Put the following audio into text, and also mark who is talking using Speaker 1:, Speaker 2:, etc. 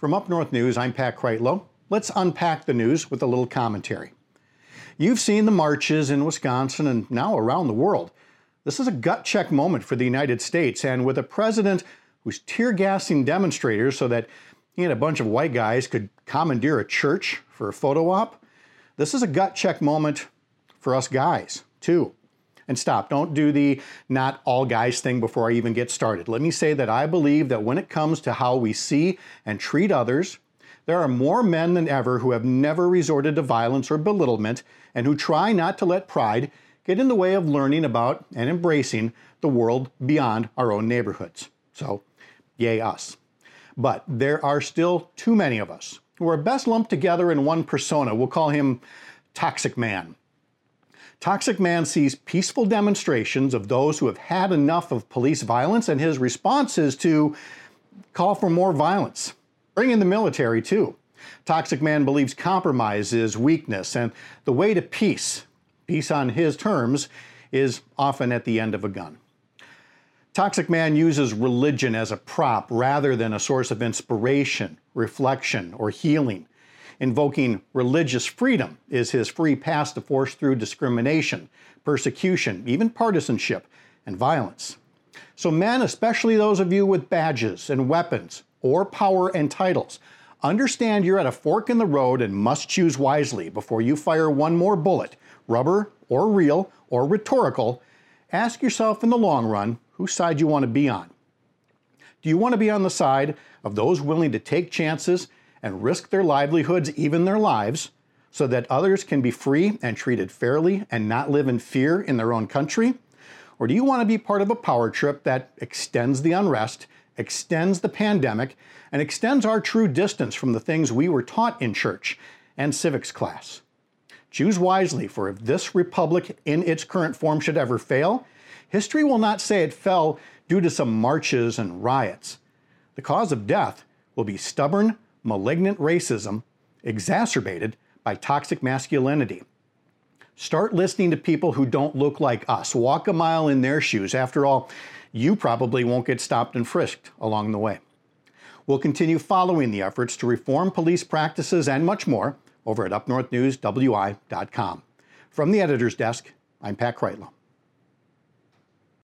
Speaker 1: From Up North News, I'm Pat Kreitlow. Let's unpack the news with a little commentary. You've seen the marches in Wisconsin and now around the world. This is a gut check moment for the United States, and with a president who's tear gassing demonstrators so that he and a bunch of white guys could commandeer a church for a photo op, this is a gut check moment for us guys, too. And stop, don't do the not all guys thing before I even get started. Let me say that I believe that when it comes to how we see and treat others, there are more men than ever who have never resorted to violence or belittlement and who try not to let pride get in the way of learning about and embracing the world beyond our own neighborhoods. So, yay us. But there are still too many of us who are best lumped together in one persona. We'll call him Toxic Man. Toxic Man sees peaceful demonstrations of those who have had enough of police violence, and his response is to call for more violence. Bring in the military, too. Toxic Man believes compromise is weakness, and the way to peace, peace on his terms, is often at the end of a gun. Toxic Man uses religion as a prop rather than a source of inspiration, reflection, or healing. Invoking religious freedom is his free pass to force through discrimination, persecution, even partisanship, and violence. So, men, especially those of you with badges and weapons or power and titles, understand you're at a fork in the road and must choose wisely before you fire one more bullet, rubber or real or rhetorical. Ask yourself in the long run whose side you want to be on. Do you want to be on the side of those willing to take chances and risk their livelihoods, even their lives, so that others can be free and treated fairly and not live in fear in their own country? Or do you want to be part of a power trip that extends the unrest, extends the pandemic, and extends our true distance from the things we were taught in church and civics class? Choose wisely, for if this republic in its current form should ever fail, history will not say it fell due to some marches and riots. The cause of death will be stubborn, malignant racism exacerbated by toxic masculinity. Start listening to people who don't look like us. Walk a mile in their shoes. After all, you probably won't get stopped and frisked along the way. We'll continue following the efforts to reform police practices and much more over at upnorthnewswi.com. From the editor's desk, I'm Pat Kreitlow.